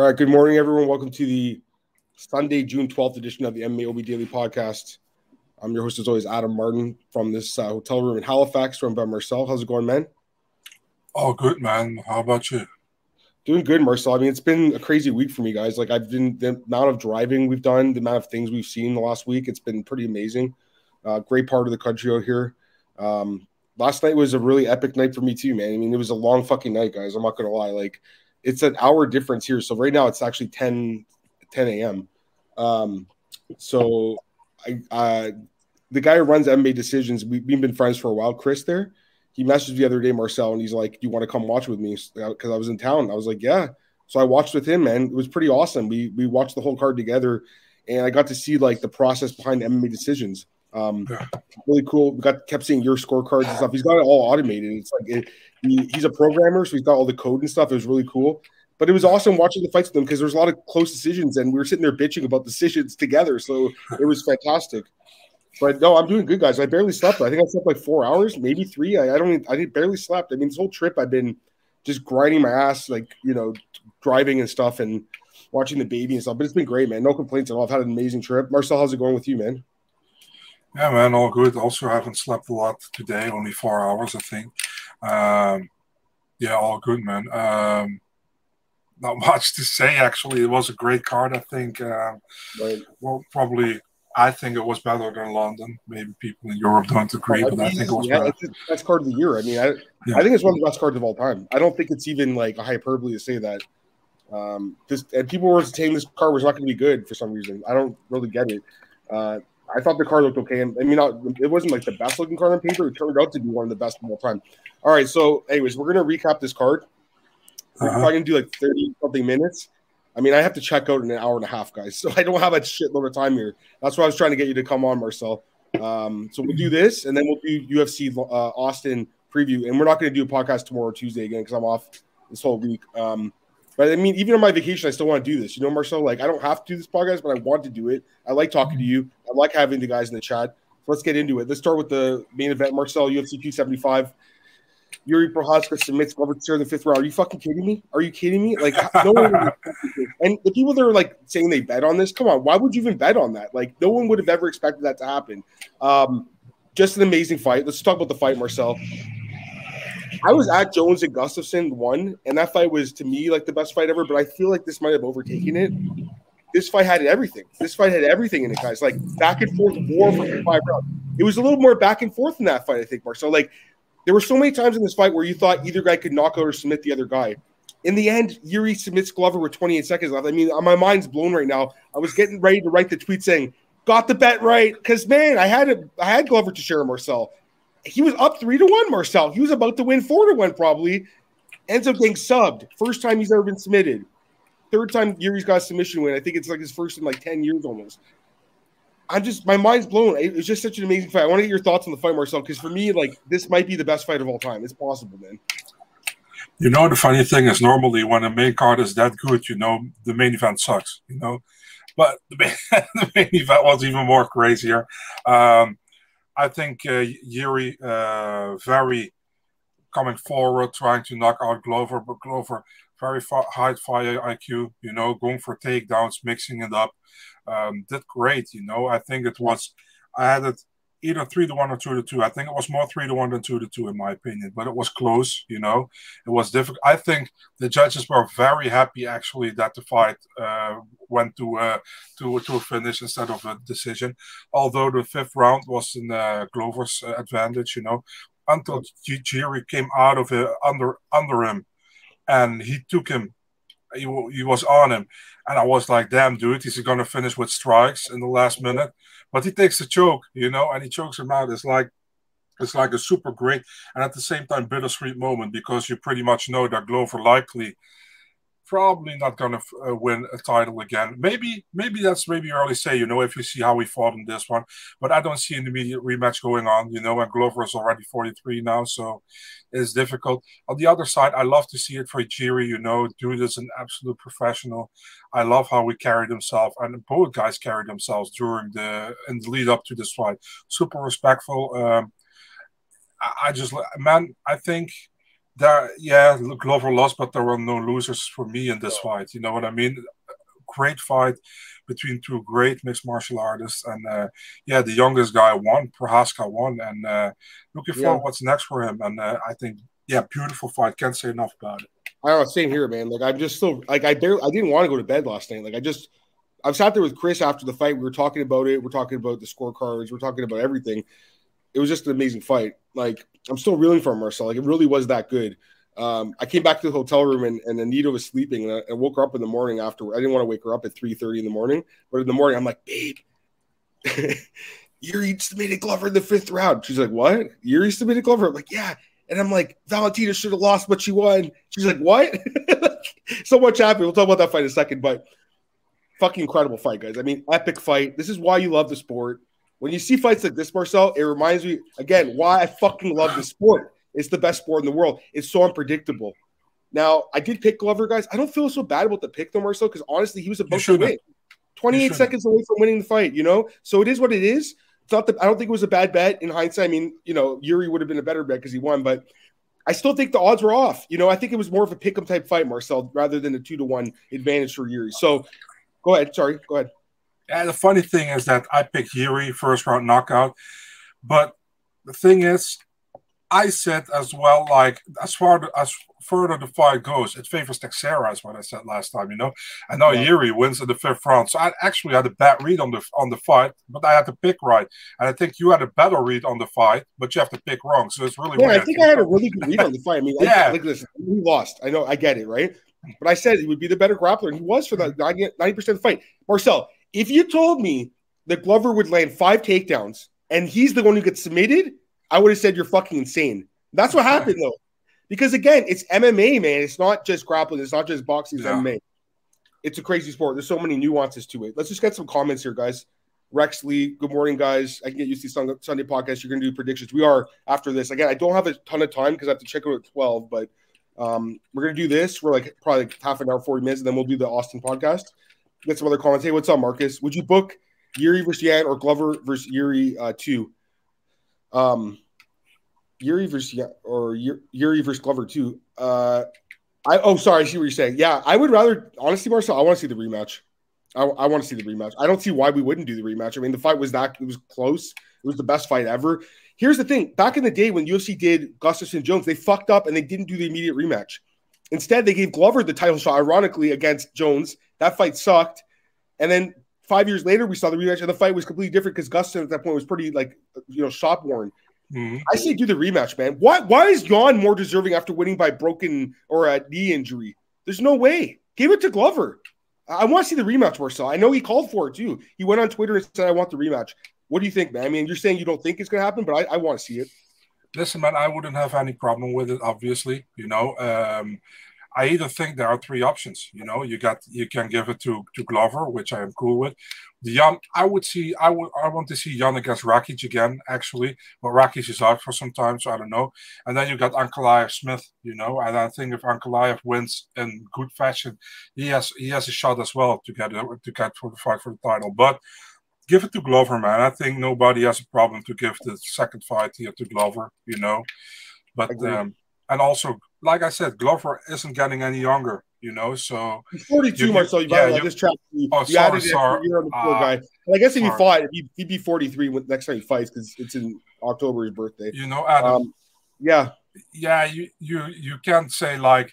All right. Good morning, everyone. Welcome to the Sunday, June 12th edition of the MMA OB Daily Podcast. I'm your host, as always, Adam Martin from this uh, hotel room in Halifax, from by Marcel. How's it going, man? Oh, good, man. How about you? Doing good, Marcel. I mean, it's been a crazy week for me, guys. Like, I've been the amount of driving we've done, the amount of things we've seen the last week, it's been pretty amazing. Uh, great part of the country out here. Um, last night was a really epic night for me, too, man. I mean, it was a long fucking night, guys. I'm not going to lie. Like, it's an hour difference here. So right now it's actually 10 10 a.m. Um, so I uh, the guy who runs MMA decisions, we, we've been friends for a while, Chris there. He messaged the other day, Marcel, and he's like, Do you want to come watch with me? Because I was in town. I was like, Yeah. So I watched with him, man. It was pretty awesome. We we watched the whole card together, and I got to see like the process behind MMA decisions. Um, really cool. We got kept seeing your scorecards and stuff. He's got it all automated. It's like it, he, he's a programmer, so he's got all the code and stuff. It was really cool. But it was awesome watching the fights with him because there's a lot of close decisions, and we were sitting there bitching about decisions together. So it was fantastic. But no, I'm doing good, guys. I barely slept. I think I slept like four hours, maybe three. I, I don't. I barely slept. I mean, this whole trip, I've been just grinding my ass, like you know, driving and stuff, and watching the baby and stuff. But it's been great, man. No complaints at all. I've had an amazing trip. Marcel, how's it going with you, man? Yeah, man, all good. Also, I haven't slept a lot today. Only four hours, I think. Um, yeah, all good, man. Um, not much to say actually. It was a great card. I think. Um, right. Well, probably. I think it was better than London. Maybe people in Europe don't agree, but I think it was yeah, better. It's best card of the year. I mean, I, yeah. I think it's one of the best cards of all time. I don't think it's even like a hyperbole to say that. Um, this and people were saying this card was not going to be good for some reason. I don't really get it. Uh, I thought the card looked okay. and I mean, not, it wasn't like the best looking card on paper. It turned out to be one of the best of all time. All right. So, anyways, we're going to recap this card. We're uh-huh. probably to do like 30 something minutes. I mean, I have to check out in an hour and a half, guys. So I don't have a shitload of time here. That's why I was trying to get you to come on, Marcel. Um, so we'll do this and then we'll do UFC uh, Austin preview. And we're not going to do a podcast tomorrow, Tuesday again, because I'm off this whole week. Um, but I mean, even on my vacation, I still want to do this. You know, Marcel, like I don't have to do this podcast, but I want to do it. I like talking to you. I like having the guys in the chat. So let's get into it. Let's start with the main event, Marcel, UFC 275. Jiri Prochazka submits Glover Teixeira in the fifth round. Are you fucking kidding me? Are you kidding me? Like, no one. and the people that are like saying they bet on this, come on, why would you even bet on that? Like, no one would have ever expected that to happen. Um, just an amazing fight. Let's talk about the fight, Marcel. I was at Jones and Gustafsson one, and that fight was to me like the best fight ever. But I feel like this might have overtaken it. This fight had everything. This fight had everything in it, guys. Like back and forth war for five rounds. It was a little more back and forth in that fight, I think, Mark. So like there were so many times in this fight where you thought either guy could knock out or submit the other guy. In the end, Yuri submits Glover with 28 seconds left. I mean, my mind's blown right now. I was getting ready to write the tweet saying, "Got the bet right," because man, I had a, I had Glover Teixeira Marcel he was up three to one, Marcel. He was about to win four to one, probably. Ends up getting subbed. First time he's ever been submitted. Third time Jiri's got submission win. I think it's like his first in like 10 years almost. I'm just my mind's blown. It was just such an amazing fight. I want to get your thoughts on the fight, Marcel, because for me, like this might be the best fight of all time. It's possible, man. You know, the funny thing is normally when a main card is that good, you know, the main event sucks, you know. But the main, the main event was even more crazier. Um, I think uh, Jiri uh, very coming forward, trying to knock out Glover, but Glover very high fire IQ, you know, going for takedowns, mixing it up. Um, did great, you know. I think it was, I had it either three to one or two to two. I think it was more three to one than two to two, in my opinion. But it was close. You know, it was difficult. I think the judges were very happy actually that the fight uh, went to uh, to to a finish instead of a decision. Although the fifth round was in uh, Glover's advantage, you know, until Jiri came out of it under under him, and he took him. He, he was on him, and I was like, "Damn, dude, he's gonna finish with strikes in the last minute." But he takes a choke, you know, and he chokes him out. It's like it's like a super great and at the same time bittersweet moment because you pretty much know that Glover likely probably not going to uh, win a title again. Maybe, maybe that's maybe early say, you know, if you see how he fought in this one. But I don't see an immediate rematch going on, you know, and Glover is already 43 now, so it's difficult. On the other side, I love to see it for Jiri, you know, dude is an absolute professional. I love how he carried himself, and both guys carried themselves during the the lead up to this fight. Super respectful. Um, I just, man, I think there, yeah, Glover lost, but there were no losers for me in this fight. You know what I mean? Great fight between two great mixed martial artists, and uh, yeah, the youngest guy won. Prochazka won, and uh, looking forward yeah. what's next for him. And uh, I think, yeah, beautiful fight. Can't say enough about it. I don't know, same here, man. Like I'm just still like I barely, I didn't want to go to bed last night. Like I just I've sat there with Chris after the fight. We were talking about it. We're talking about the scorecards. We're talking about everything. It was just an amazing fight. Like I'm still reeling from Marcel. Like it really was that good. Um, I came back to the hotel room and, and Anita was sleeping and I, I, woke her up in the morning after. I didn't want to wake her up at 3:30 in the morning, but in the morning I'm like, babe, Yuri submitted Glover in the fifth round. She's like, what? Yuri submitted Glover? I'm like, yeah. And I'm like, Valentina should have lost, but she won. She's like, what? so much happened. We'll talk about that fight in a second, but fucking incredible fight, guys. I mean, epic fight. This is why you love the sport. When you see fights like this, Marcel, it reminds me again why I fucking love the sport. It's the best sport in the world. It's so unpredictable. Now, I did pick Glover, guys. I don't feel so bad about the pick though, Marcel, because honestly, he was about to win. 28 seconds away from winning the fight, you know? So it is what it is. It's not that I don't think it was a bad bet in hindsight. I mean, you know, Yuri would have been a better bet because he won, but I still think the odds were off. You know, I think it was more of a pick 'em type fight, Marcel, rather than a two to one advantage for Yuri. So go ahead. Sorry, go ahead. Yeah, the funny thing is that I picked Yuri first round knockout, but the thing is, I said as well, like as far as further the fight goes, it favors Teixeira, is what I said last time, you know. And now yeah. Yuri wins in the fifth round. So I actually had a bad read on the on the fight, but I had to pick right. And I think you had a better read on the fight, but you have to pick wrong. So it's really yeah. Weird. I think I had a really good read on the fight. I mean, yeah, like, like this, he lost. I know, I get it, right? But I said he would be the better grappler, and he was for the 90 percent of the fight. Marcel, if you told me that Glover would land five takedowns and he's the one who gets submitted, I would have said you're fucking insane. That's what happened though. Because again, it's MMA, man. It's not just grappling, it's not just boxing, it's yeah. MMA. It's a crazy sport. There's so many nuances to it. Let's just get some comments here, guys. Rex Lee, good morning, guys. I can get used to Sunday podcast. You're going to do predictions. We are after this. Again, I don't have a ton of time because I have to check out at 12, but um, we're going to do this. We're like probably like half an hour, 40 minutes, and then we'll do the Austin podcast get some other comments. Hey, what's up, Marcus? Would you book Yuri versus Yan or Glover versus Yuri uh, two? Um, Yuri versus Yan or Yuri versus Glover two. Uh, I oh sorry, I see what you're saying. Yeah, I would rather honestly, Marcel. I want to see the rematch. I, I want to see the rematch. I don't see why we wouldn't do the rematch. I mean, the fight was that it was close. It was the best fight ever. Here's the thing: back in the day when UFC did Gustafsson Jones, they fucked up and they didn't do the immediate rematch. Instead, they gave Glover the title shot, ironically, against Jones. That fight sucked. And then five years later, we saw the rematch, and the fight was completely different because Gustin at that point was pretty like you know shop worn. Mm-hmm. I say do the rematch, man. Why why is Yan more deserving after winning by broken or a knee injury? There's no way. Give it to Glover. I want to see the rematch, Marcel. I know he called for it too. He went on Twitter and said, "I want the rematch." What do you think, man? I mean, you're saying you don't think it's going to happen, but I, I want to see it. Listen, man, I wouldn't have any problem with it. Obviously, you know, um, I either think there are three options. You know, you got you can give it to to Glover, which I am cool with. The Yan, I would see, I would, I want to see Yan against Rakic again, actually. But Rakic is out for some time, so I don't know. And then you got Ankalaev Smith, you know. And I think if Ankalaev wins in good fashion, he has he has a shot as well to get to get for the fight for the title. But give it to Glover, man. I think nobody has a problem to give the second fight here to Glover, you know. But um, and also, like I said, Glover isn't getting any younger, you know. So he's 42, you, Marcel. You yeah, you, this track. You, oh, you sorry, sorry. On the uh, guy. And I guess if sorry. he fought, he'd, he'd be 43 when next time he fights because it's in October his birthday. You know, Adam. Um, yeah, yeah. You you you can't say like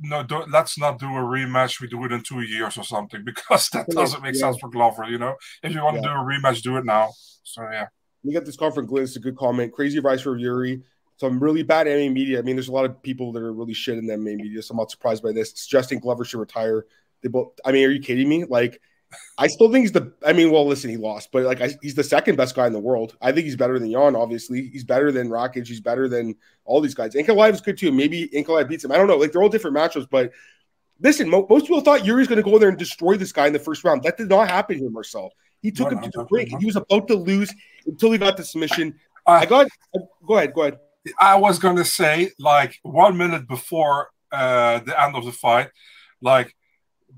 no, let's not do a rematch. We do it in two years or something because that doesn't make yeah. sense for Glover. You know, if you want yeah. to do a rematch, do it now. So yeah. We got this call from Glenn. It's a good comment. Crazy advice for Yuri. Some really bad MMA media. I mean, there's a lot of people that are really shit in the MMA media, so I'm not surprised by this. Suggesting Glover should retire. They both. I mean, are you kidding me? Like, I still think he's the. I mean, well, listen, he lost, but like, I, he's the second best guy in the world. I think he's better than Yan. Obviously, he's better than Rakic. He's better than all these guys. Ankalaev is good too. Maybe Ankalaev beats him. I don't know. Like, they're all different matchups, but listen, mo- most people thought Yuri's going to go there and destroy this guy in the first round. That did not happen here, Marcel. He took no, him to the break. He was about to lose until he got the submission. Uh, I got. Go ahead. Go ahead. I was going to say, like one minute before uh, the end of the fight, like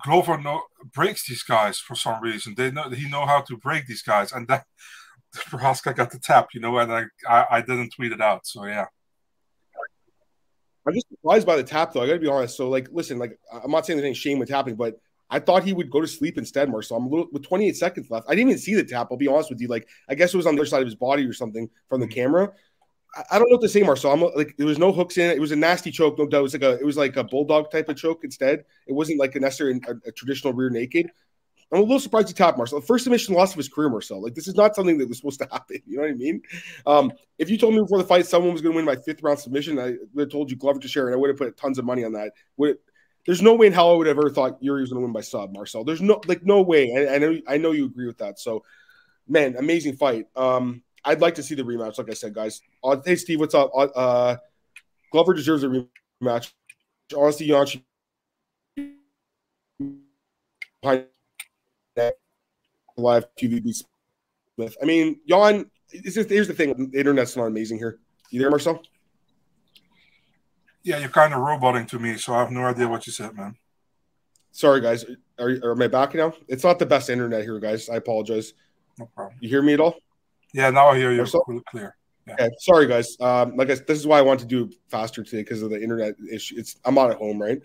Glover know, breaks these guys for some reason. They know he know how to break these guys, and then Prochazka got the tap, you know, and I, I, I didn't tweet it out. So yeah. I'm just surprised by the tap, though. I got to be honest. So, like, listen, like, I'm not saying there's any shame with tapping, but I thought he would go to sleep instead, Marcel. I'm a little with 28 seconds left. I didn't even see the tap. I'll be honest with you. Like, I guess it was on the other side of his body or something from the mm-hmm. camera. I, don't know what to say, Marcel. I'm like, there was no hooks in it. It was a nasty choke, no doubt. It was like a, it was like a bulldog type of choke instead. It wasn't like a necessary a, a traditional rear naked. I'm a little surprised he tapped Marcel. The first submission loss of his career, Marcel. Like this is not something that was supposed to happen. You know what I mean? Um, if you told me before the fight someone was going to win my fifth round submission, I would have told you Glover Teixeira, and I would have put tons of money on that. Would it, there's no way in hell I would have ever thought Yuri was going to win by sub, Marcel. There's no like no way. I, I, know I know you agree with that. So, man, amazing fight. Um, I'd like to see the rematch. Like I said, guys. Uh, hey, Steve, what's up? Uh, uh Glover deserves a rematch. Honestly, Yanchi live QVB Smith. I mean, Yan, just, here's the thing: the internet's not amazing here. You there, Marcel? Yeah, you're kind of roboting to me, so I have no idea what you said, man. Sorry, guys. Are, are am I back now? It's not the best internet here, guys. I apologize. No problem. You hear me at all? Yeah, now I hear you Marcel? really clear. Yeah. Okay, sorry, guys. Um, like I, this is why I want to do faster today because of the internet issue. It's I'm not at home, right?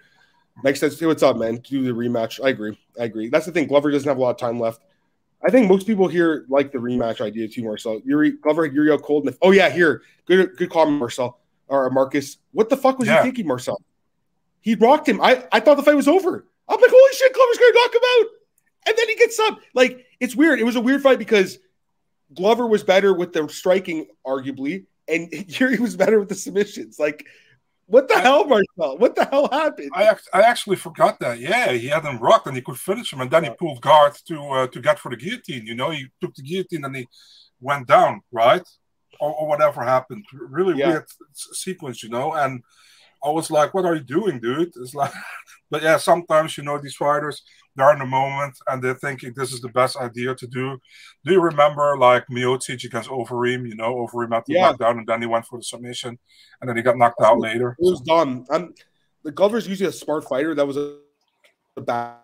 Makes sense. Hey, what's up, man? Do the rematch. I agree. I agree. That's the thing. Glover doesn't have a lot of time left. I think most people here like the rematch idea too, Marcel. Yuri Glover Yuri out cold. Oh yeah, here. Good good call, Marcel or Marcus. What the fuck was yeah. he thinking, Marcel? He rocked him. I, I thought the fight was over. I'm like, holy shit, Glover's gonna knock him out. And then he gets up. Like, it's weird. It was a weird fight because Glover was better with the striking, arguably, and Yuri was better with the submissions. Like, what the I, hell, Marcel? What the hell happened? I, I actually forgot that. Yeah, he had him rocked and he could finish him, and then he pulled guard to uh, to get for the guillotine. You know, he took the guillotine and he went down, right? or, or whatever happened. Really yeah. weird sequence, you know. And I was like, "What are you doing, dude?" It's like, but yeah, sometimes you know these fighters they're in the moment and they're thinking this is the best idea to do. Do you remember like Miocic against Overeem? You know, Overeem had to yeah. knock down and then he went for the submission and then he got knocked out later. It was done. I'm, the Glover's usually a smart fighter. That was a, a bad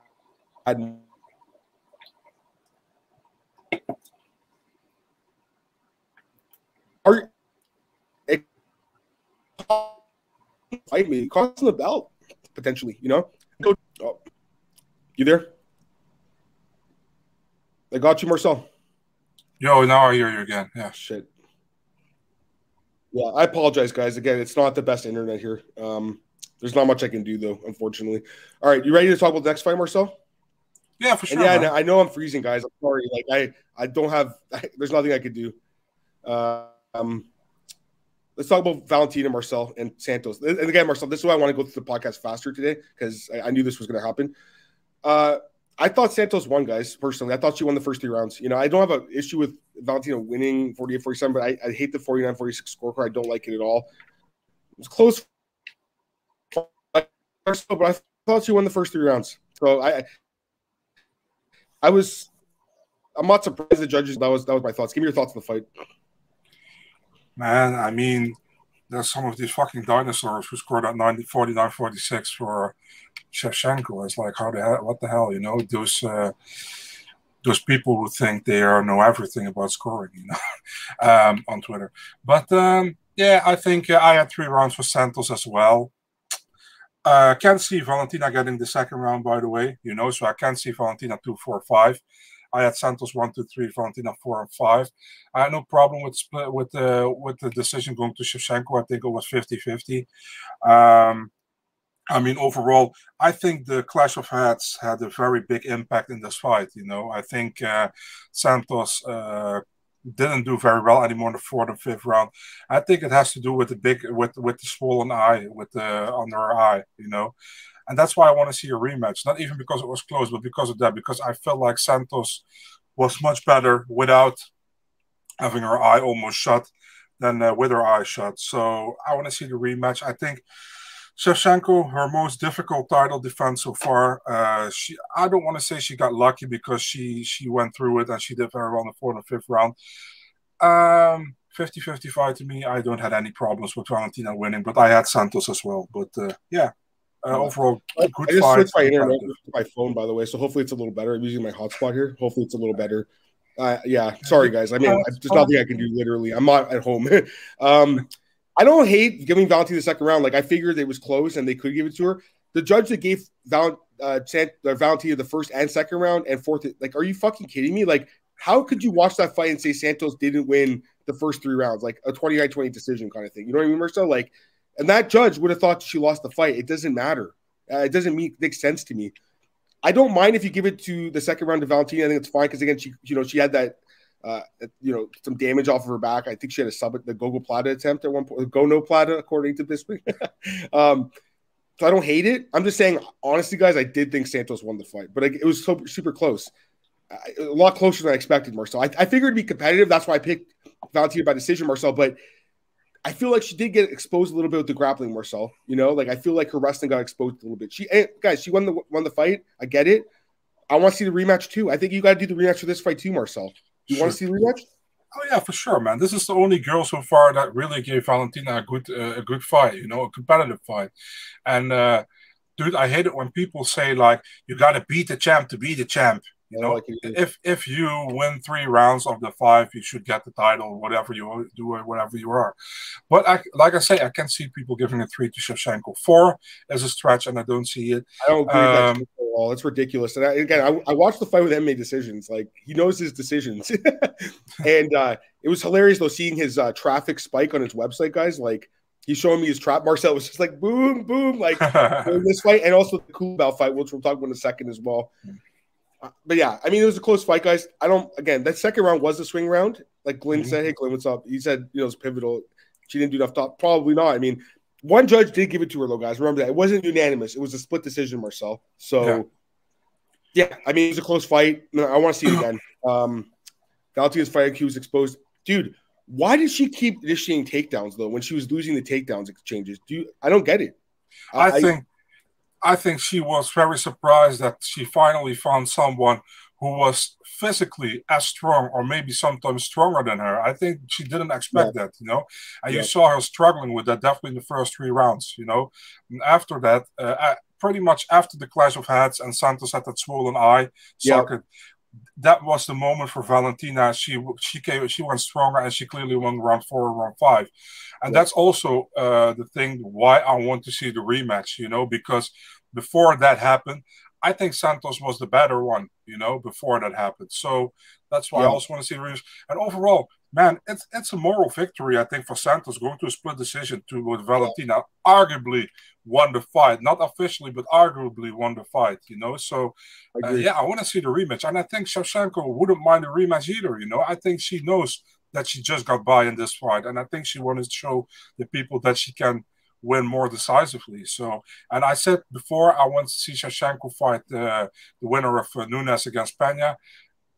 are it, fight me, costing the belt potentially. You know, you there? I got you, Marcel. Yo, now I hear you again. Yeah, shit. Yeah, I apologize, guys. Again, it's not the best internet here. Um, there's not much I can do though, unfortunately. All right, you ready to talk about the next fight, Marcel? Yeah, for sure. And yeah, I know I'm freezing, guys. I'm sorry. Like I, I don't have. I, there's nothing I could do. Uh, um, let's talk about Valentina, Marcel, and Santos. And again, Marcel, this is why I want to go through the podcast faster today because I, I, knew this was going to happen. Uh, I thought Santos won, guys. Personally, I thought she won the first three rounds. You know, I don't have an issue with Valentina winning 48 47, but I, I hate the 49 46 scorecard. I don't like it at all. It was close, but I thought she won the first three rounds. So I, I was, I'm not surprised the judges. That was that was my thoughts. Give me your thoughts on the fight. Man, I mean, there's some of these fucking dinosaurs who scored at 90, 49 46 for Shevchenko. It's like, how the hell, what the hell, you know, those. Uh, those people who think they are know everything about scoring, you know, um, on Twitter. But um, yeah, I think uh, I had three rounds for Santos as well. Uh, can't see Valentina getting the second round, by the way, you know, so I can't see Valentina two, four, five. I had Santos one, two, three, Valentina four and five. I had no problem with split with the with the decision going to Shevchenko. I think it was 50-50. Um, I mean, overall, I think the clash of heads had a very big impact in this fight. You know, I think uh, Santos uh, didn't do very well anymore in the fourth and fifth round. I think it has to do with the big with with the swollen eye, with the under eye. You know, and that's why I want to see a rematch. Not even because it was close, but because of that. Because I felt like Santos was much better without having her eye almost shut than uh, with her eye shut. So I want to see the rematch. I think Shevchenko, her most difficult title defense so far. Uh, she, I don't want to say she got lucky because she she went through it and she did very well in the fourth and fifth round. Um, 50-55 to me. I don't have any problems with Valentina winning, but I had Santos as well. But uh, yeah, uh, overall, I, good I just fight. switched my internet my phone, by the way, so hopefully it's a little better. I'm using my hotspot here. Hopefully it's a little better. Uh, yeah, sorry guys. I mean, there's nothing I can do. Literally, I'm not at home. um, I don't hate giving Valentina the second round. Like I figured it was close and they could give it to her. The judge that gave Val, uh, uh, Valentina the first and second round and fourth, like, are you fucking kidding me? Like, how could you watch that fight and say Santos didn't win the first three rounds, like a 29 20 decision kind of thing? You know what I mean, Marcel? Like, and that judge would have thought she lost the fight. It doesn't matter. Uh, it doesn't make, make sense to me. I don't mind if you give it to the second round to Valentina. I think it's fine because again, she you know she had that uh, you know some damage off of her back. I think she had a sub the gogoplata attempt at one point, gonoplata according to this week. um, so I don't hate it. I'm just saying honestly, guys, I did think Santos won the fight, but it was so super close, a lot closer than I expected. Marcel, I, I figured it'd be competitive. That's why I picked Valentina by decision, Marcel. But I feel like she did get exposed a little bit with the grappling, Marcel. You know, like I feel like her wrestling got exposed a little bit. She, hey, guys, she won the won the fight. I get it. I want to see the rematch too. I think you got to do the rematch for this fight too, Marcel. You sure. want to see the rematch? Oh yeah, for sure, man. This is the only girl so far that really gave Valentina a good uh, a good fight. You know, a competitive fight. And uh, dude, I hate it when people say like you got to beat the champ to be the champ. You know, like if if you win three rounds of the five, you should get the title, whatever you do, whatever you are. But I, like I say, I can see people giving a three to Shevchenko. Four as a stretch, and I don't see it. I don't agree um, with that all. It's ridiculous. And I, again, I, I, watched the fight with MMA decisions. Like he knows his decisions, and uh, it was hilarious though seeing his uh, traffic spike on his website, guys. Like he's showing me his trap. Marcel was just like boom, boom, like this fight, and also the Culibao fight, which we'll talk about in a second as well. Uh, but yeah, I mean, it was a close fight, guys. I don't. Again, that second round was a swing round. Like Glenn mm-hmm. said, "Hey, Glenn, what's up?" He said, "You know, it's pivotal." She didn't do enough. Thought probably not. I mean, one judge did give it to her, though, guys. Remember that it wasn't unanimous. It was a split decision, Marcel. So, yeah, yeah I mean, it was a close fight. I want to see it again. Um, Valentina's fight IQ was exposed, dude. Why did she keep initiating takedowns though when she was losing the takedowns exchanges? Do you? I don't get it. I, I think I think she was very surprised that she finally found someone who was physically as strong or maybe sometimes stronger than her. I think she didn't expect yeah. that, you know. And yeah. you saw her struggling with that definitely in the first three rounds, you know. And after that, uh, pretty much after the clash of heads and Santos had that swollen eye socket, yeah. That was the moment for Valentina. She she came she went stronger and she clearly won round four or round five. And that's also uh, the thing why I want to see the rematch, you know, because before that happened, I think Santos was the better one, you know, before that happened. So that's why yeah. I also want to see the rematch. And overall, man, it's it's a moral victory, I think, for Santos going to a split decision to with Valentina. Arguably won the fight, not officially, but arguably won the fight, you know. So uh, yeah, I want to see the rematch. And I think Shevchenko wouldn't mind a rematch either, you know. I think she knows that she just got by in this fight. And I think she wanted to show the people that she can win more decisively. So, and I said before, I want to see Shevchenko fight uh, the winner of uh, Nunes against Pena.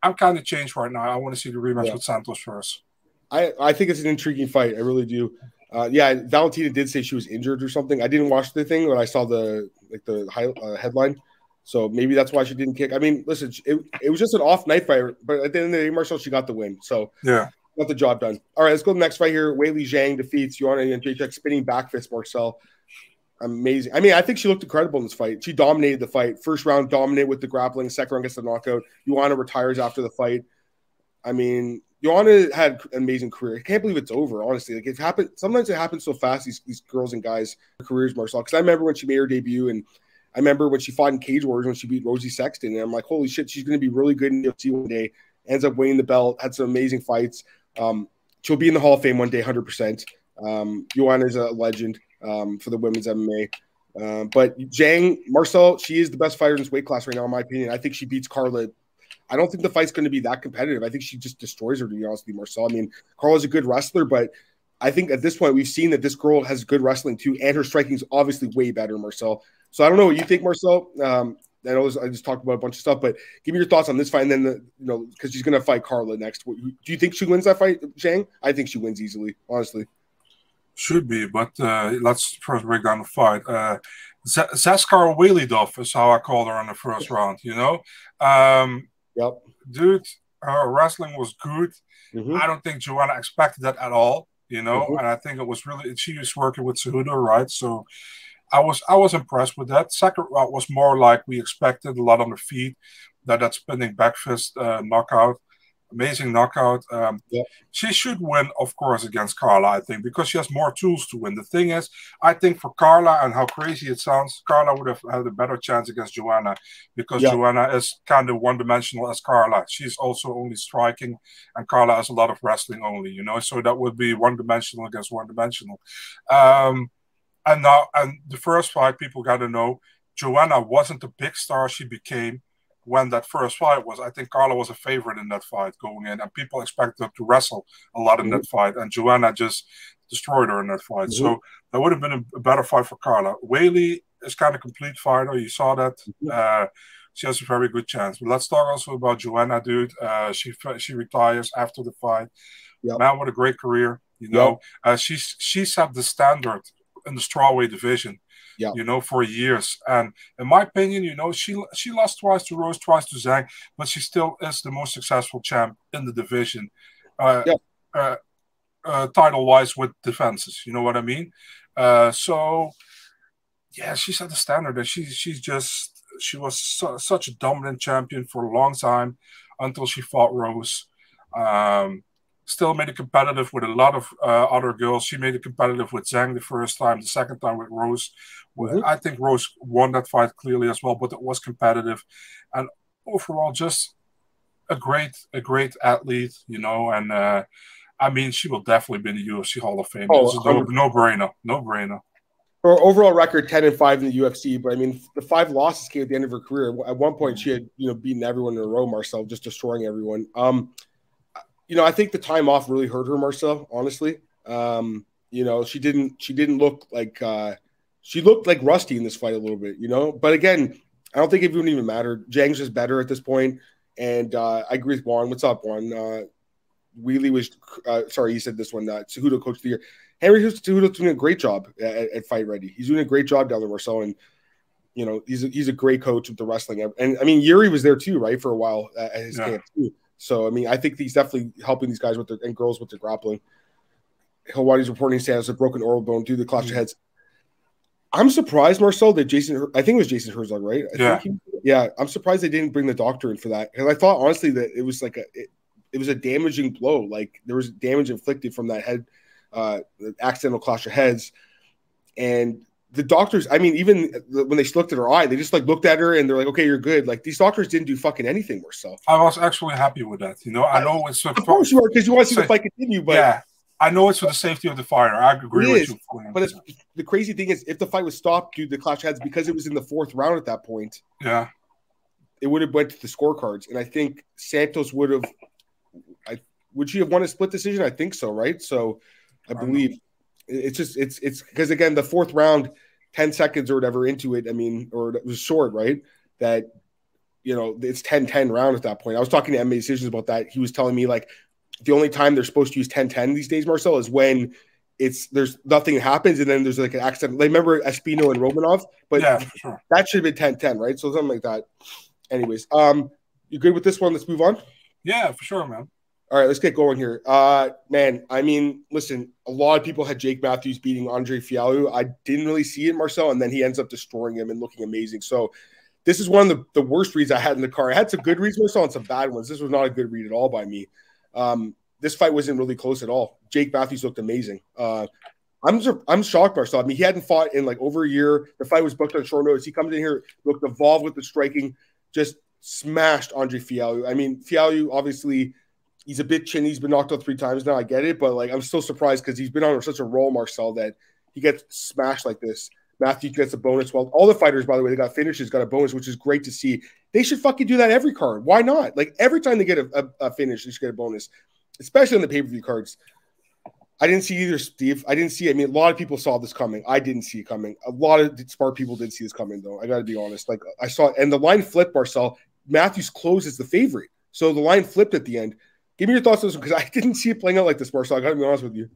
I'm kind of changed right now. I want to see the rematch yeah. with Santos first. I, I think it's an intriguing fight. I really do. Uh, yeah, Valentina did say she was injured or something. I didn't watch the thing, but I saw the like the high, uh, headline. So maybe that's why she didn't kick. I mean, listen, it, it was just an off night fight, but at the end of the day, Marcel, she got the win. So yeah, got the job done. All right, let's go to the next fight here. Weili Zhang defeats Joanna Jędrzejczyk, spinning back fist Marcel. Amazing. I mean, I think she looked incredible in this fight. She dominated the fight. First round, dominated with the grappling. Second round gets the knockout. Joanna retires after the fight. I mean, Joanna had an amazing career. I can't believe it's over, honestly. Like it happened. Sometimes it happens so fast. These these girls and guys' careers, Marcel. Because I remember when she made her debut, and I remember when she fought in Cage Warriors when she beat Rosie Sexton, and I'm like, holy shit, she's going to be really good in UFC one day. Ends up winning the belt. Had some amazing fights. Um, she'll be in the Hall of Fame one day, hundred percent. Um, Joanna is a legend um, for the women's MMA. Uh, but Zhang Marcel, she is the best fighter in this weight class right now, in my opinion. I think she beats Carla. I don't think the fight's going to be that competitive. I think she just destroys her. To be honest with you, Marcel. I mean, Carla's a good wrestler, but I think at this point we've seen that this girl has good wrestling too, and her striking is obviously way better, Marcel. So I don't know what you think, Marcel. Um, I know I just talked about a bunch of stuff, but give me your thoughts on this fight. And then, the, you know, because she's going to fight Carla next. Do you think she wins that fight, Zhang? I think she wins easily, honestly. Should be, but uh, let's first break down the fight. Uh, Z- Zaskar Walidov is how I called her in the first round, you know? Um, yep. Dude, her wrestling was good. Mm-hmm. I don't think Joanna expected that at all, you know? Mm-hmm. And I think it was really, she was working with Cejudo, right? So, I was I was impressed with that. Second round was more like we expected, a lot on the feet, that that spinning back fist uh, knockout. Amazing knockout. Um, yeah. She should win, of course, against Carla, I think, because she has more tools to win. The thing is, I think for Carla, and how crazy it sounds, Carla would have had a better chance against Joanna because yeah. Joanna is kind of one dimensional as Carla. She's also only striking, and Carla has a lot of wrestling only, you know, so that would be one dimensional against one dimensional. Um, and now, and the first fight, people got to know Joanna wasn't the big star she became when that first fight was. I think Carla was a favorite in that fight going in, and people expected her to wrestle a lot in mm-hmm. that fight, and Joanna just destroyed her in that fight. Mm-hmm. So that would have been a, better fight for Carla. Weili is kind of complete fighter. You saw that. Mm-hmm. Uh, she has a very good chance. But let's talk also about Joanna, dude. Uh, she she retires after the fight. Yep. Man with a great career. You know, yep. uh, she's she set the standard in the strawweight division yeah. you know, for years. And in my opinion, you know, she she lost twice to Rose, twice to Zhang, but she still is the most successful champ in the division, uh, yeah. uh, uh, title wise with defenses. You know what I mean? Uh, so yeah, she set the standard, and she she's just she was su- such a dominant champion for a long time until she fought Rose. Um, still made it competitive with a lot of uh, other girls. She made it competitive with Zhang the first time, the second time with Rose. Mm-hmm. I think Rose won that fight clearly as well, but it was competitive. And overall, just a great, a great athlete, you know. And uh, I mean, she will definitely be in the UFC Hall of Fame. Oh, no, no brainer, no brainer. Her overall record ten and five in the UFC, but I mean, the five losses came at the end of her career. At one point, she had you know beaten everyone in a row, Marcel, just destroying everyone. Um, you know, I think the time off really hurt her, Marcel. Honestly, um, you know, she didn't she didn't look like uh, she looked like rusty in this fight a little bit, you know. But again, I don't think it would even matter. Zhang's just better at this point, and uh, I agree with Juan. What's up, Juan? Uh, Weili was uh, sorry, he said this one. Uh, Cejudo coach of the year. Henry Cejudo's doing a great job at, at, Fight Ready. He's doing a great job down there, Marcel, and you know he's a, he's a great coach with the wrestling. And I mean, Yuri was there too, right, for a while at his yeah. camp too. So I mean, I think he's definitely helping these guys with their and girls with their grappling. Hawaii's reporting status of broken oral bone due to the clash of heads. I'm surprised, Marcel, that Jason. I think it was Jason Herzog, right? I yeah. He, yeah. I'm surprised they didn't bring the doctor in for that because I thought honestly that it was like a it, it, was a damaging blow. Like there was damage inflicted from that head, uh, accidental clash of heads, and the doctors, I mean, even when they looked at her eye, they just like looked at her and they're like, "Okay, you're good." Like these doctors didn't do fucking anything myself. I was actually happy with that. You know, I know it's of course you are because you want to see the fight continue, but yeah, I know it's for the safety of the fighter. I agree with is, you. But the crazy thing is, if the fight was stopped due to the clash heads because it was in the fourth round at that point, yeah, it would have went to the scorecards, and I think Santos would have. I would she have won a split decision? I think so, right? So, I believe it's just it's it's because again the fourth round 10 seconds or whatever into it. I mean, or it was short, right? That, you know, it's 10 10 round at that point. I was talking to MMA Decisions about that. He was telling me, like, the only time they're supposed to use 10 10 these days, Marcel, is when it's there's nothing happens and then there's like an accident. Like, remember Espino and Romanov? But yeah, sure. that should have been 10 10, right? So something like that. Anyways, um, you good with this one? Let's move on. Yeah, for sure, man. All right, let's get going here. Uh, man, I mean, listen, a lot of people had Jake Matthews beating Andre Fialho. I didn't really see it, Marcel, and then he ends up destroying him and looking amazing. So this is one of the, the worst reads I had in the car. I had some good reads, Marcel, and some bad ones. This was not a good read at all by me. Um, this fight wasn't really close at all. Jake Matthews looked amazing. Uh, I'm I'm shocked, Marcel. I mean, he hadn't fought in like over a year. The fight was booked on short notice. He comes in here, looked evolved with the striking, just smashed Andre Fialho. I mean, Fialho obviously – he's a bit chinny. He's been knocked out three times now. I get it, but like I'm still surprised because he's been on such a roll, Marcel, that he gets smashed like this. Matthew gets a bonus. Well, all the fighters, by the way, they got finishes, got a bonus, which is great to see. They should fucking do that every card. Why not? Like every time they get a, a, a finish, they should get a bonus, especially on the pay per view cards. I didn't see either, Steve. I didn't see. I mean, a lot of people saw this coming. I didn't see it coming. A lot of smart people did see this coming, though. I got to be honest. Like I saw, and the line flipped. Marcel Matthews closes the favorite, so the line flipped at the end. Give me your thoughts on this because I didn't see it playing out like this, Marcel. I got to be honest with you.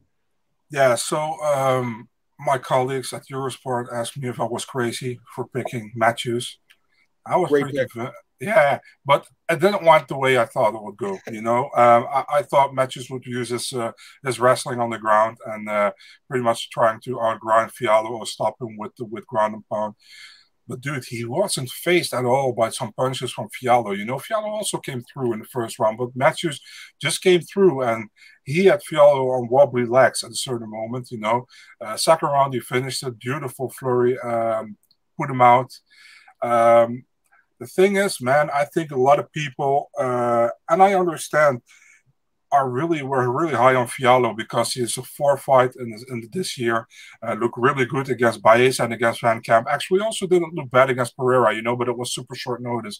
Yeah. So um, my colleagues at Eurosport asked me if I was crazy for picking Matthews. I was Great pretty, yeah, but I didn't want the way I thought it would go. You know, um, I, I, thought Matthews would use his uh, his wrestling on the ground and uh, pretty much trying to outgrind Fialho or stop him with with ground and pound. But dude, he wasn't faced at all by some punches from Fialho. You know, Fialho also came through in the first round, but Matthews just came through and he had Fialho on wobbly legs at a certain moment. You know, uh, second round he finished a beautiful flurry, um, put him out. Um, the thing is, man, I think a lot of people, uh, and I understand are really were really high on Fialho because he's a four fight in, in this year. Uh, looked really good against Baez and against Van Camp. Actually, also didn't look bad against Pereira, you know, but it was super short notice,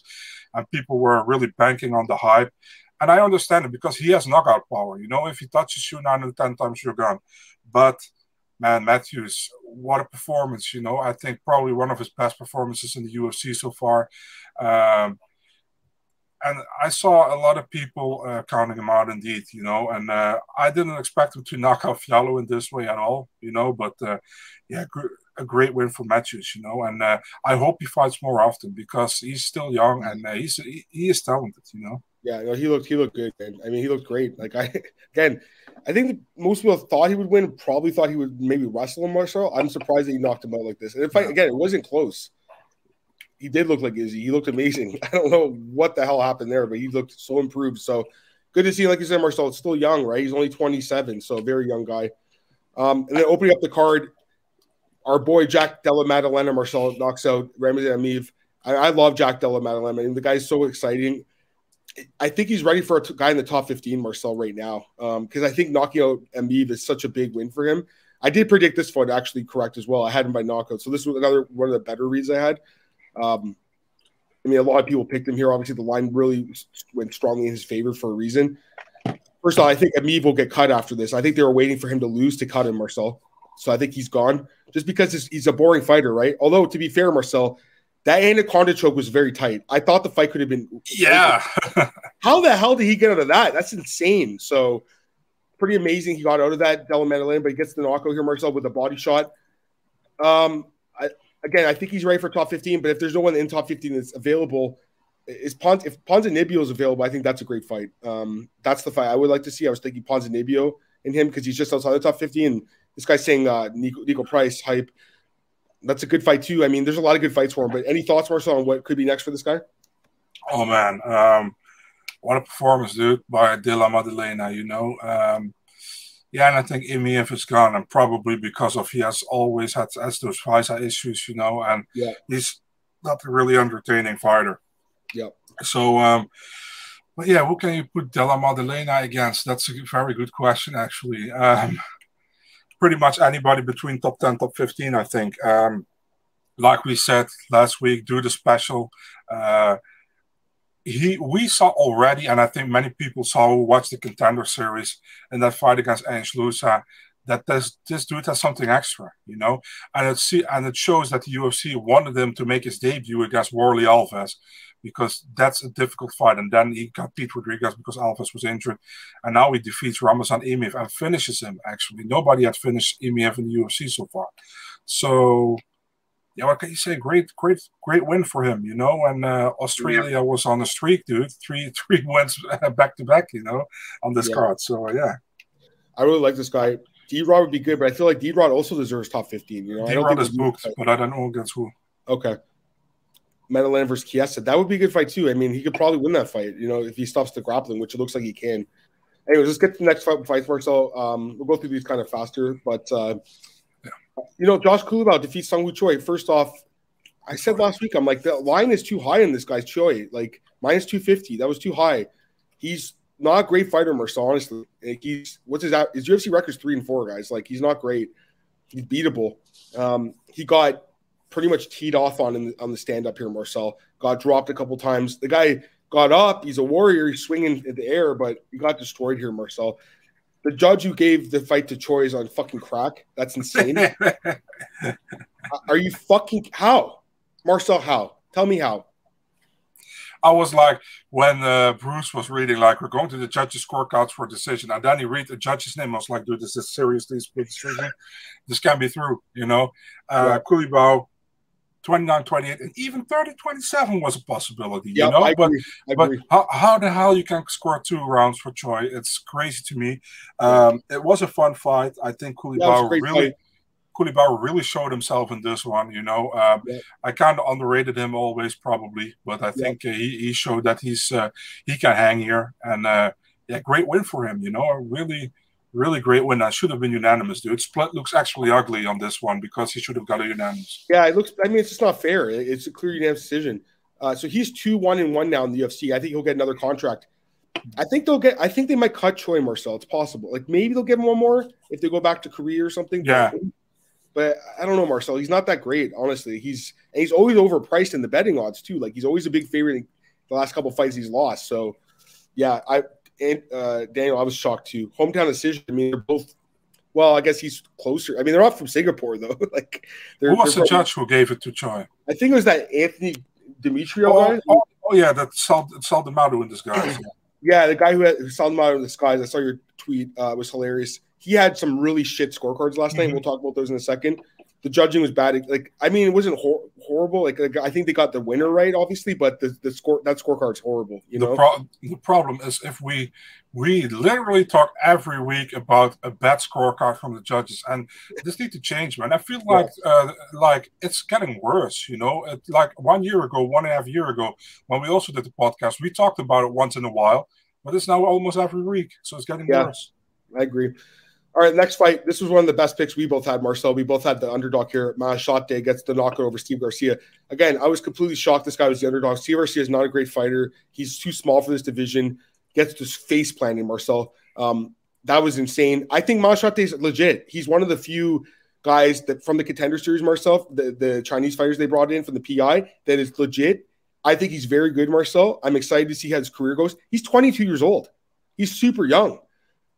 and people were really banking on the hype. And I understand it because he has knockout power. You know, if he touches you nine or ten times, you're gone. But man, Matthews, what a performance! You know, I think probably one of his best performances in the UFC so far. Um, and I saw a lot of people uh, counting him out indeed, you know, and uh, I didn't expect him to knock out Fialho in this way at all, you know, but uh, yeah, gr- a great win for Matthews, you know, and uh, I hope he fights more often because he's still young and uh, he's he, he, is talented, you know. Yeah, no, he looked he looked good, man. I mean, he looked great. Like I again, I think most people thought he would win, probably thought he would maybe wrestle him, Marshall. I'm surprised that he knocked him out like this. And if I, again, it wasn't close he did look like Izzy. He looked amazing. I don't know what the hell happened there, but he looked so improved. So good to see. Like you said, Marcel, it's still young, right? He's only 27, so very young guy. Um, and then opening up the card, our boy Jack Della Maddalena Marcel knocks out Ramazan Emeev. I, I, love Jack Della Maddalena. I mean, the guy's so exciting. I think he's ready for a t- guy in the top 15, Marcel, right now. Because um, I think knocking out Emeev is such a big win for him. I did predict this fight actually correct as well. I had him by knockout. So this was another one of the better reads I had. Um, I mean, a lot of people picked him here. Obviously, the line really went strongly in his favor for a reason. First of all, I think Emeev will get cut after this. I think they were waiting for him to lose to cut him, Marcel. So I think he's gone just because he's a boring fighter, right? Although, to be fair, Marcel, that anaconda choke was very tight. I thought the fight could have been. Yeah. How the hell did he get out of that? That's insane. So, pretty amazing he got out of that, Della Maddalena, but he gets the knockout here, Marcel, with a body shot. Um, I, again, I think he's ready for top 15, but if there's no one in top 15 that's available, is Pons if Ponzinibbio is available, I think that's a great fight. Um, that's the fight I would like to see. I was thinking Ponzinibbio in him because he's just outside the top 50, and this guy's saying uh, Niko, Niko Price hype. That's a good fight too. I mean, there's a lot of good fights for him. But any thoughts, Marcel, on what could be next for this guy? Oh man, um, what a performance, dude, by Della Maddalena. You know, um, yeah, and I think Emeev is gone, and probably because of he has always had has those visa issues, you know, and yeah. he's not a really entertaining fighter. Yeah. So, um, but yeah, who can you put Della Maddalena against? That's a very good question, actually. Um, pretty much anybody between top ten, top fifteen, I think. Um, like we said last week, do the special. Uh, he we saw already, and I think many people saw who watched the contender series in that fight against Ange Loosa, that this this dude has something extra, you know, and it see and it shows that the UFC wanted him to make his debut against Warlley Alves because that's a difficult fight, and then he got Pete Rodriguez because Alves was injured, and now he defeats Ramazan Emeev and finishes him. Actually, nobody had finished Emeev in the UFC so far, so yeah, what can you say? Great, great, great win for him, you know. And uh, Australia yeah. was on a streak, dude. Three, three wins back to back, you know, on this yeah. card. So uh, yeah, I really like this guy. D Rod would be good, but I feel like D Rod also deserves top fifteen. You know, D Rod is booked, but I don't know against who. Okay. Maddalena versus Chiesa. That would be a good fight too. I mean, he could probably win that fight, you know, if he stops the grappling, which it looks like he can. Anyways, let's get to the next fight, fight first. So um, we'll go through these kind of faster, but uh, you know, Josh Culibao defeats Seung Choi. First off, I said last week, I'm like, the line is too high in this guy's Choi. Like, minus 250. That was too high. He's not a great fighter, Mercer, honestly. Like, he's, what's his, his UFC record's three and four, guys. Like, he's not great. He's beatable. Um, he got pretty much teed off on in, on the stand up here, Marcel. Got dropped a couple times. The guy got up. He's a warrior. He's swinging in the air, but he got destroyed here, Marcel the judge who gave the fight to Choi is on fucking crack. That's insane. Are you fucking how? Marcel, how? Tell me how. I was like, when uh, Bruce was reading, like, we're going to the judges' scorecards for decision, and then he read the judge's name. I was like, dude, this is seriously split decision. This can't be through, you know. Uh, yeah. Culibao 29 28 and even 30 27 was a possibility you know I but but how, how the hell you can score two rounds for Choi it's crazy to me um, it was a fun fight I think really fight. Culibao really showed himself in this one. You know, yeah. I kind of underrated him always, probably, but I think yeah. uh, he, he showed that he's uh, he can hang here, and uh, yeah, great win for him. You know, really really great win. That should have been unanimous, dude. Split looks actually ugly on this one because he should have got a unanimous. Yeah, it looks. I mean, it's just not fair. It's a clear unanimous decision. Uh, so he's two one and one now in the UFC. I think he'll get another contract. I think they'll get. I think they might cut Choi Marcel. It's possible. Like maybe they'll give him one more if they go back to Korea or something. Yeah. But I don't know Marcel. He's not that great, honestly. He's and he's always overpriced in the betting odds too. Like he's always a big favorite in the last couple fights he's lost. So yeah, I and uh, Daniel, I was shocked too. Hometown decision. I mean, they're both. Well, I guess he's closer. I mean, they're not from Singapore though. like, who was the judge who gave it to Choi? I think it was that Anthony Demetrio oh, guy. Oh, oh, yeah, that Sal Saldamato in disguise. yeah, the guy who had Saldamato in disguise. I saw your tweet. Uh, was hilarious. He had some really shit scorecards last mm-hmm. night. We'll talk about those in a second the judging was bad. Like, I mean, it wasn't hor- horrible. Like, like, I think they got the winner right, obviously, but the, the score that scorecard's horrible. You know, the, pro- the problem is if we we literally talk every week about a bad scorecard from the judges, and this need to change, man. I feel like uh, like it's getting worse. You know, it, like one year ago, one and a half year ago, when we also did the podcast, we talked about it once in a while, but it's now almost every week, so it's getting yeah, worse. I agree. All right, next fight. This was one of the best picks we both had, Marcel. We both had the underdog here. Maheshate gets the knockout over Steve Garcia. Again, I was completely shocked this guy was the underdog. Steve Garcia is not a great fighter. He's too small for this division. Gets this face planting, Marcel. Um, that was insane. I think Maheshate is legit. He's one of the few guys that from the contender series, Marcel, the, the Chinese fighters they brought in from the PI, that is legit. I think he's very good, Marcel. I'm excited to see how his career goes. He's 22 years old. He's super young.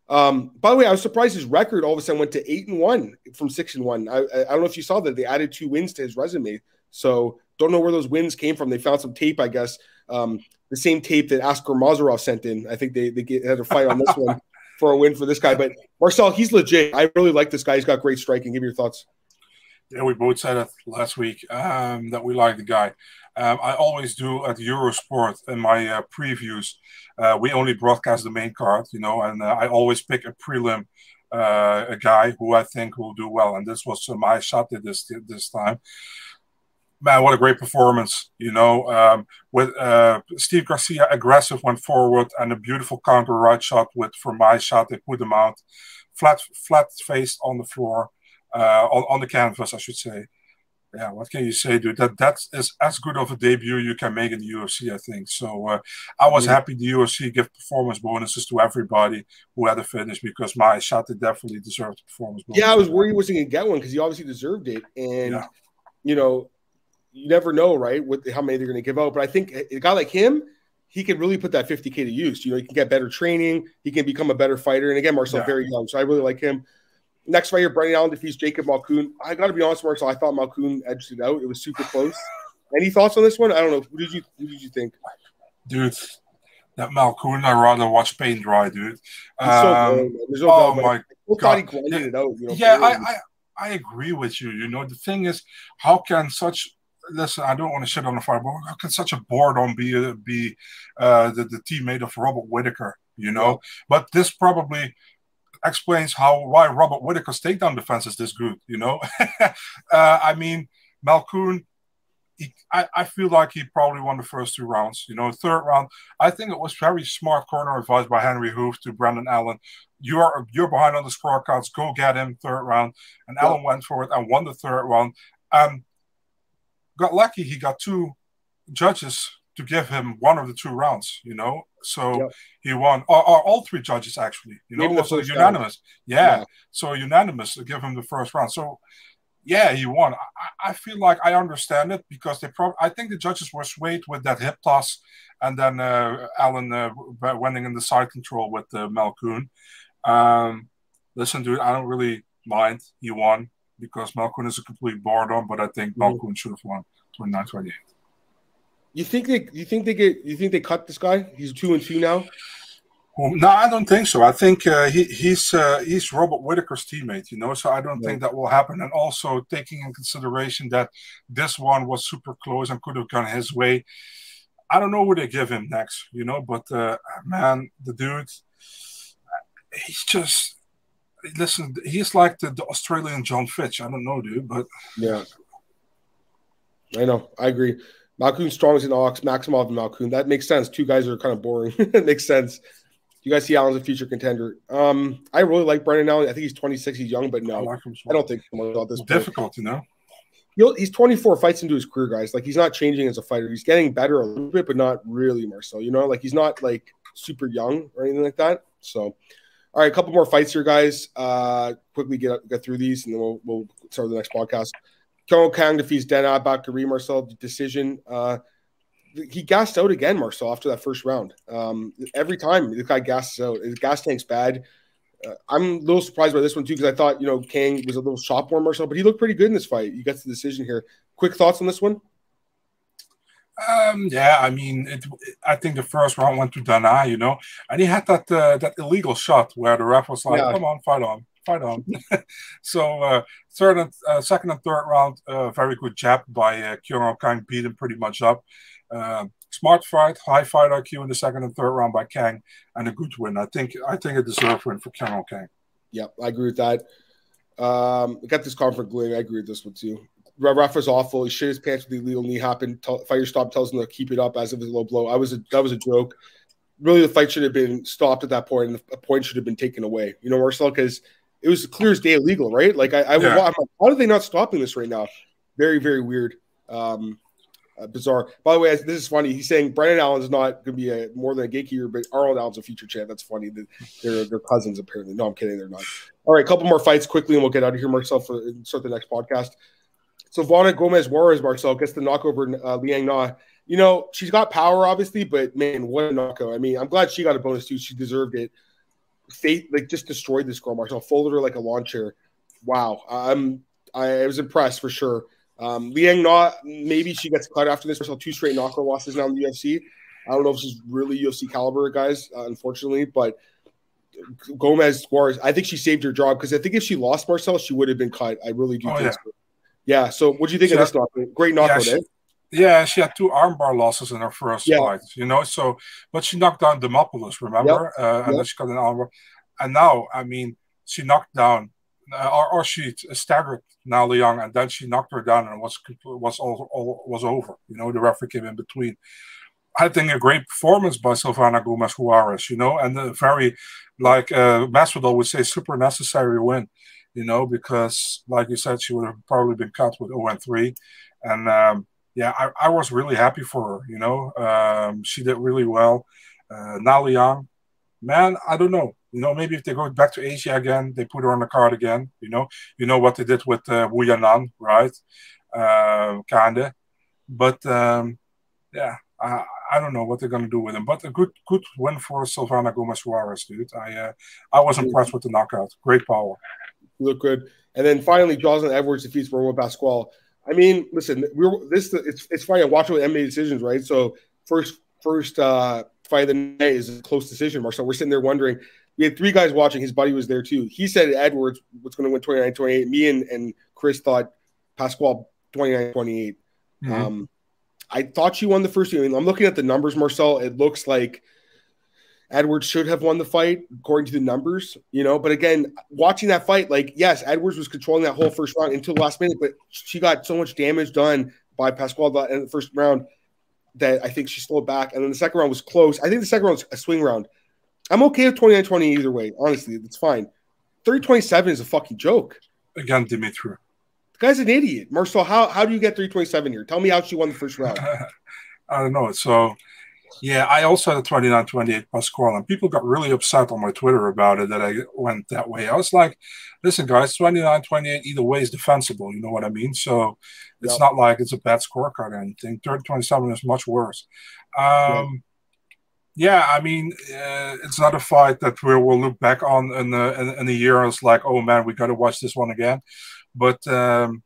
Um, by the way, I was surprised his record all of a sudden went to eight and one from six and one. I, I don't know if you saw that they added two wins to his resume. So don't know where those wins came from. They found some tape, I guess. Um, the same tape that Askar Mozharov sent in. I think they they get, had a fight on this one for a win for this guy. But Marcel, he's legit. I really like this guy. He's got great striking. Give me your thoughts. Yeah, we both said it last week um, that we like the guy. Um, I always do at Eurosport in my uh, previews. Uh, we only broadcast the main card, you know, and uh, I always pick a prelim, uh, a guy who I think will do well. And this was uh, Maheshate at this this time. Man, what a great performance! You know, um, with uh, Steve Garcia aggressive went forward and a beautiful counter right shot with from Maheshate. They put him out, flat flat faced on the floor, on on the canvas, I should say yeah, what can you say, dude? That that is as good of a debut you can make in the UFC, I think. So uh, I was happy the UFC give performance bonuses to everybody who had a finish because Maheshate definitely deserved a performance bonus. Yeah, I was worried he wasn't gonna get one because he obviously deserved it, and yeah. you know, you never know, right? With how many they're gonna give out, but I think a guy like him. He can really put that 50k to use. You know, he can get better training. He can become a better fighter. And again, Marcel yeah. very young, so I really like him. Next fight here, Brendan Allen defeats Jacob Malkoun. I got to be honest, Mark. So I thought Malkoun edged it out. It was super close. Any thoughts on this one? I don't know. Who did you Who did you think? Dude, that Malkoun, I rather watch paint dry, dude. Um, so no oh my god! He grinded it out. You know, yeah, I, I I agree with you. You know, the thing is, how can such listen, I don't want to shit on the fire, but how can such a boredom be be uh, the, the teammate of Robert Whittaker? You know, yeah. but this probably explains how why Robert Whittaker's takedown defense is this good. You know, uh, I mean Malkoun. He, I, I feel like he probably won the first two rounds. You know, third round, I think it was very smart corner advice by Henri Hooft to Brendan Allen. You're you're behind on the scorecards. Go get him third round. And yeah. Allen went for it and won the third round. Um, got lucky. He got two judges to give him one of the two rounds, you know. So yep. he won, or, or, all three judges actually, you know, was unanimous. Yeah. yeah. so unanimous to give him the first round. So yeah, he won. I, I feel like I understand it because they probably, I think the judges were swayed with that hip toss, and then uh, Allen uh, winning in the side control with uh, Malkoun. Um, listen, dude, I don't really mind. He won because Malkoun is a complete boredom, but I think mm-hmm. Malkoun should have won 29 28. You think they? You think they get? You think they cut this guy? He's two and two now. Well, no, I don't think so. I think uh, he, he's uh, he's Robert Whittaker's teammate, you know. So I don't yeah. think that will happen. And also taking in consideration that this one was super close and could have gone his way. I don't know what they give him next, you know. But uh, man, the dude, he's just listen, he's like the, the, Australian Jon Fitch. I don't know, dude, but yeah, I know. I agree. Malkoun strong as an ox, Maximov and Malkoun. That makes sense. Two guys are kind of boring. it makes sense. You guys see Allen's a future contender. Um, I really like Brendan Allen. I think he's 26. He's young, but no, I, I don't think about this. Difficult, point. you know. He's 24 fights into his career, guys. Like he's not changing as a fighter. He's getting better a little bit, but not really, Marcel. You know, like he's not like super young or anything like that. So, all right, a couple more fights here, guys. Uh, quickly get get through these, and then we'll we'll start the next podcast. Kyung Kang defeats Danaa Batgerel Marcel decision. Uh, he gassed out again, Marcel, after that first round. Um, every time the guy gasses out, his gas tank's bad. Uh, I'm a little surprised by this one too because I thought you know Kang was a little shop warm Marcel, but he looked pretty good in this fight. You got the decision here. Quick thoughts on this one? Um, yeah, I mean, it, I think the first round went to Danaa, you know, and he had that uh, that illegal shot where the ref was like, yeah. "Come on, fight on, fight on." so uh, third and uh, second and third round, uh, very good jab by uh, Kyung Kang, beat him pretty much up. Uh, smart fight, high fight IQ in the second and third round by Kang, and a good win. I think I think a deserved win for Kyung Kang. Yep, I agree with that. Um, got this conflict going. I agree with this one too. Ref awful. He shit his pants with the illegal knee hop happened. Fighter stop tells him to keep it up as if it's a low blow. I was a, that was a joke. Really, the fight should have been stopped at that point, and a point should have been taken away. You know, Marcel, because it was clear as day illegal, right? Like I, I yeah. like, how are they not stopping this right now? Very, very weird. Um, uh, bizarre. By the way, this is funny. He's saying Brendan Allen's not going to be a more than a gatekeeper, but Arnold Allen's a future champ. That's funny. They're they're cousins apparently. No, I'm kidding. They're not. All right, a couple more fights quickly, and we'll get out of here, Marcel, for start the next podcast. Silvana Gomez Juarez Marcel gets the knockover uh, Liang Na. You know, she's got power, obviously, but man, what a knockout. I mean, I'm glad she got a bonus too. She deserved it. Fate like just destroyed this girl, Marcel. Folded her like a lawn chair. Wow. I'm I was impressed for sure. Um, Liang Na, maybe she gets cut after this. Marcel, two straight knockout losses now in the UFC. I don't know if this is really UFC caliber, guys, uh, unfortunately, but Gomez Juarez, I think she saved her job because I think if she lost Marcel, she would have been cut. I really do oh, think yeah. so. Yeah. So, what do you think she of this knockout? Great knockout, yeah, she? Yeah, she had two armbar losses in her first yeah. fight, you know. So, but she knocked down Demopoulos, remember? Yep. Uh, and yep. then she got an armbar. And now, I mean, she knocked down, uh, or, or she staggered Na Liang, and then she knocked her down, and was was all, all was over. You know, the referee came in between. I think a great performance by Silvana Gomez Juarez, you know, and a very, like uh, Masvidal would say, super necessary win you know, because like you said, she would have probably been cut with 0 and 3. And um, yeah, I, I, was really happy for her, you know. Um, she did really well. Uh, Na Liang, man, I don't know. You know, maybe if they go back to Asia again, they put her on the card again. You know, you know what they did with uh, Wu Yanan, right? Uh, kinda, but um, yeah, I, I don't know what they're gonna do with him. But a good good win for Silvana Gomez Juarez, dude. I uh, I was impressed with the knockout. Great power look good. And then finally, Jocelyn Edwards defeats Ramona Pascual. I mean, listen, we are this it's it's funny. I watch with MMA decisions, right? So first first uh, fight of the night is a close decision, Mark. So we're sitting there wondering. We had three guys watching. His buddy was there too. He said Edwards was going to win 29 28. Me and, and Chris thought Pascual 29 28. Mm-hmm. Um, I thought she won the first. I mean, I'm looking at the numbers, Marcel. It looks like Edwards should have won the fight according to the numbers, you know. But again, watching that fight, like, yes, Edwards was controlling that whole first round until the last minute, but she got so much damage done by Pascual in the first round that I think she slowed back. And then the second round was close. I think the second round was a swing round. I'm okay with 29 20 either way. Honestly, it's fine. 30 27 is a fucking joke. Again, Dimitri. The guy's an idiot. Marcel, how, how do you get 327 here? Tell me how she won the first round. I don't know. So yeah, I also had a 29 28 Pascual, and people got really upset on my Twitter about it that I went that way. I was like, listen, guys, 29 28 either way is defensible. You know what I mean? So it's yep. not like it's a bad scorecard or anything. 30 27 is much worse. Um, yeah, I mean, uh, it's not a fight that we will look back on in, the, in, in a year it's like, oh man, we got to watch this one again. But um,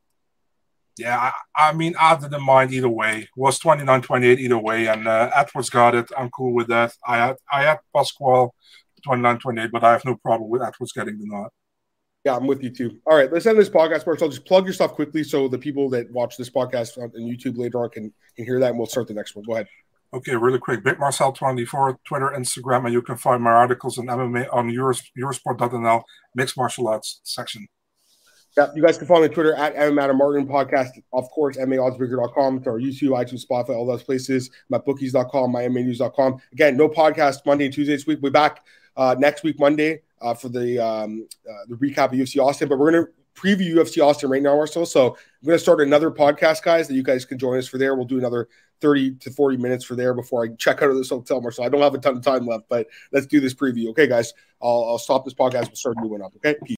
yeah, I, I, mean, I didn't mind either way. It was 29 28 either way. And uh, Edwards got it. I'm cool with that. I had I had Pascual 29 28, but I have no problem with Edwards getting the nod. Yeah, I'm with you too. All right, let's end this podcast first. I'll just plug your stuff quickly so the people that watch this podcast on YouTube later on can, can hear that, and we'll start the next one. Go ahead. Okay, really quick. Big Marcel24, Twitter, Instagram, and you can find my articles on MMA on Euros, Eurosport.nl mixed martial arts section. You guys can follow me on Twitter at. Adam Martin Podcast. Of course, MMAOddsBreaker.com. It's our YouTube, iTunes, Spotify, all those places. MyBookies.com, MyMMANews.com. Again, no podcast Monday and Tuesday this week. We'll be back uh, next week, Monday, uh, for the um, uh, the recap of UFC Austin. But we're going to preview UFC Austin right now, Marcel. So I'm going to start another podcast, guys, that you guys can join us for there. We'll do another 30 to 40 minutes for there before I check out of this hotel, Marcel. I don't have a ton of time left, but let's do this preview. Okay, guys, I'll, I'll stop this podcast. We'll start a new one up. Okay. Peace.